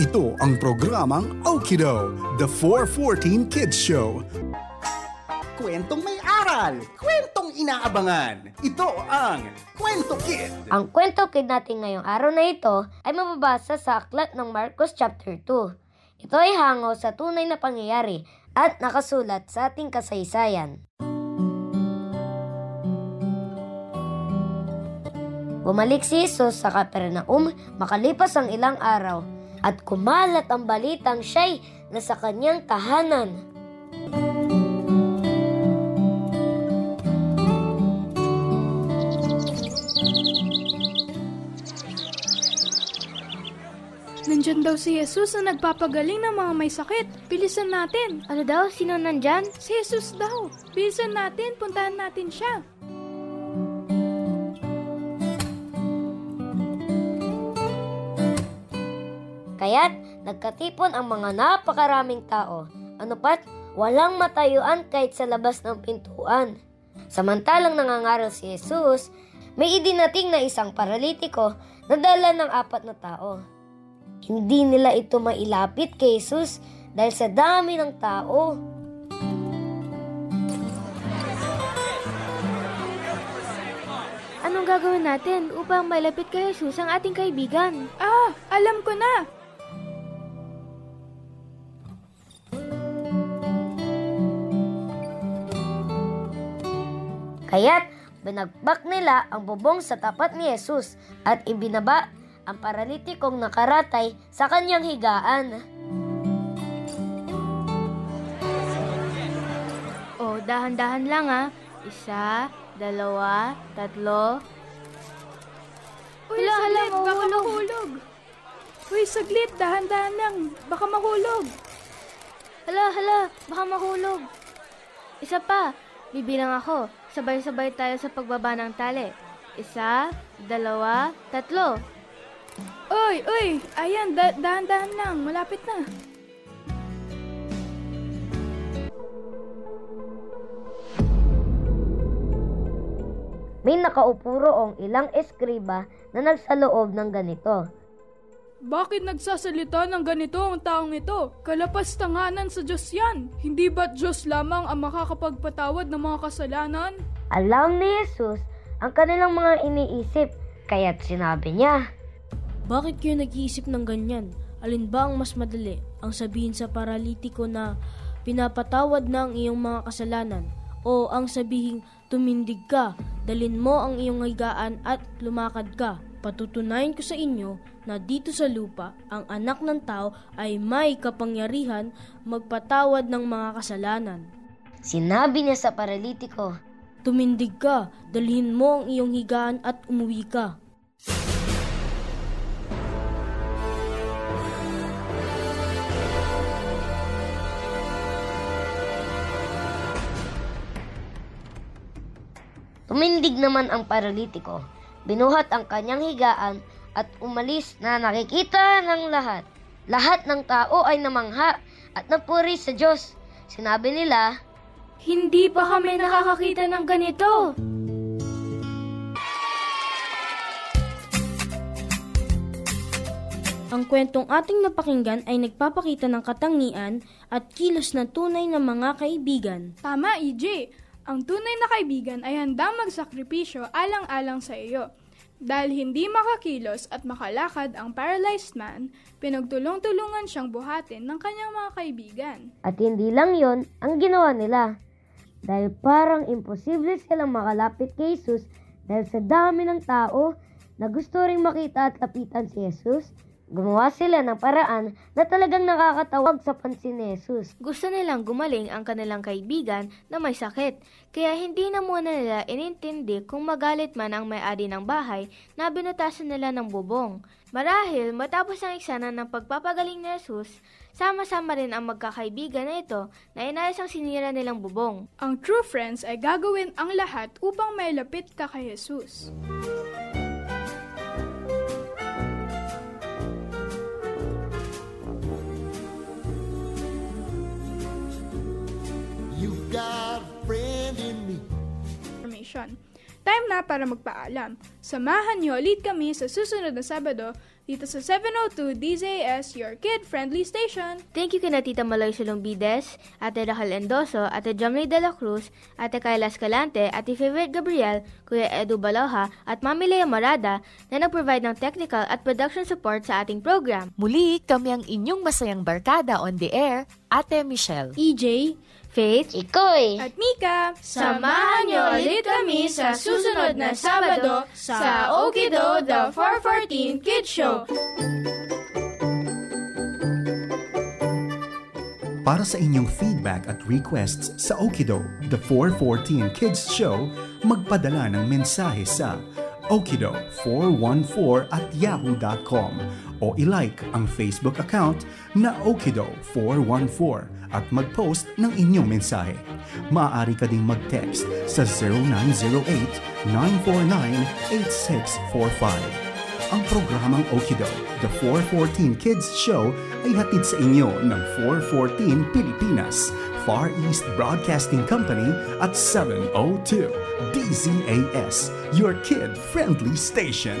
Ito ang programang Okido, The 414 Kids Show. Kwentong may aral, kwentong inaabangan. Ito ang Kwento Kid. Ang kwento kid natin ngayong araw na ito ay mababasa sa aklat ng Marcos chapter 2. Ito ay hango sa tunay na pangyayari at nakasulat sa ating kasaysayan. Bumalik si Jesus sa Kapernaum makalipas ang ilang araw at kumalat ang balitang siya'y nasa kanyang tahanan. Nandyan daw si Jesus na nagpapagaling ng mga may sakit. Bilisan natin. Ano daw? Sino nandyan? Si Jesus daw. Bilisan natin. Puntahan natin siya. Kaya't nagkatipon ang mga napakaraming tao. Ano pat, walang matayuan kahit sa labas ng pintuan. Samantalang nangangaral si Jesus, may idinating na isang paralitiko na dala ng apat na tao. Hindi nila ito mailapit kay Jesus dahil sa dami ng tao. Anong gagawin natin upang malapit kay Jesus ang ating kaibigan? Ah, alam ko na. Kaya't binagbak nila ang bubong sa tapat ni Jesus at ibinaba ang paralitikong nakaratay sa kanyang higaan. O, dahan-dahan lang ah. Isa, dalawa, tatlo. Uy, Hala, hala, saglit. Baka mahulog. mahulog. Uy, saglit. Dahan-dahan lang. Baka mahulog. Hala, hala, baka mahulog. Isa pa, bibilang ako. Sabay-sabay tayo sa pagbaba ng tali. Isa, dalawa, tatlo. Uy, uy. Ayan, da- dahan-dahan lang. Malapit na. May nakaupo roong ilang eskriba na nagsaloob ng ganito. Bakit nagsasalita ng ganito ang taong ito? Kalapas tanganan sa Diyos yan. Hindi ba't Diyos lamang ang makakapagpatawad ng mga kasalanan? Alam ni Jesus ang kanilang mga iniisip, kaya't sinabi niya, Bakit kayo nag-iisip ng ganyan? Alin ba ang mas madali? Ang sabihin sa paralitiko na pinapatawad na ang iyong mga kasalanan? O ang sabihin tumindig ka, dalin mo ang iyong higaan at lumakad ka? Patutunayan ko sa inyo na dito sa lupa, ang anak ng tao ay may kapangyarihan magpatawad ng mga kasalanan. Sinabi niya sa paralitiko, Tumindig ka, dalhin mo ang iyong higaan at umuwi ka. Tumindig naman ang paralitiko. Binuhat ang kanyang higaan at umalis na nakikita ng lahat. Lahat ng tao ay namangha at napuri sa Diyos. Sinabi nila, Hindi pa kami nakakakita ng ganito. Ang kwentong ating napakinggan ay nagpapakita ng katangian at kilos na tunay na mga kaibigan. Tama, EJ. Ang tunay na kaibigan ay handang magsakripisyo alang-alang sa iyo. Dahil hindi makakilos at makalakad ang paralyzed man, pinagtulong-tulungan siyang buhatin ng kanyang mga kaibigan. at hindi lang yon ang ginawa nila. Dahil parang imposible silang makalapit kay Jesus dahil sa dami ng tao na gusto ring makita at lapitan si Jesus, gumawa sila ng paraan na talagang nakakatawag sa pansin ni Jesus. Gusto nilang gumaling ang kanilang kaibigan na may sakit, kaya hindi na muna nila inintindi kung magalit man ang may-ari ng bahay na binutasan nila ng bubong. Marahil matapos ang eksena ng pagpapagaling ni Jesus, sama-sama rin ang magkakaibigan na ito na inayos ang sinira nilang bubong. Ang true friends ay gagawin ang lahat upang may lapit ka kay Jesus. You information. Time na para magpaalam. Samahan niyo ulit kami sa susunod na Sabado dito sa 702 DZS, your kid-friendly station. Thank you kina Tita Maloy Salumbides, Ate Rachel Endoso, Ate Jamley De La Cruz, Ate Kayla Escalante, Ate Favorite Gabriel, Kuya Edu Baloha, at Mami Lea Marada na nag-provide ng technical at production support sa ating program. Muli, kami ang inyong masayang barkada on the air, Ate Michelle. EJ, Faith, Ikoy! At Mika, Samahan niyo ulit kami sa susunod na Sabado sa Okido The 414 Kids Show. Para sa inyong feedback at requests sa Okido, The 414 Kids Show, magpadala ng mensahe sa okido414 at yahoo.com o ilike ang Facebook account na Okido414 at mag-post ng inyong mensahe. Maaari ka ding mag-text sa 0908-949-8645. Ang programang Okido, The 414 Kids Show ay hatid sa inyo ng 414 Pilipinas, Far East Broadcasting Company at 702 DZAS, your kid-friendly station.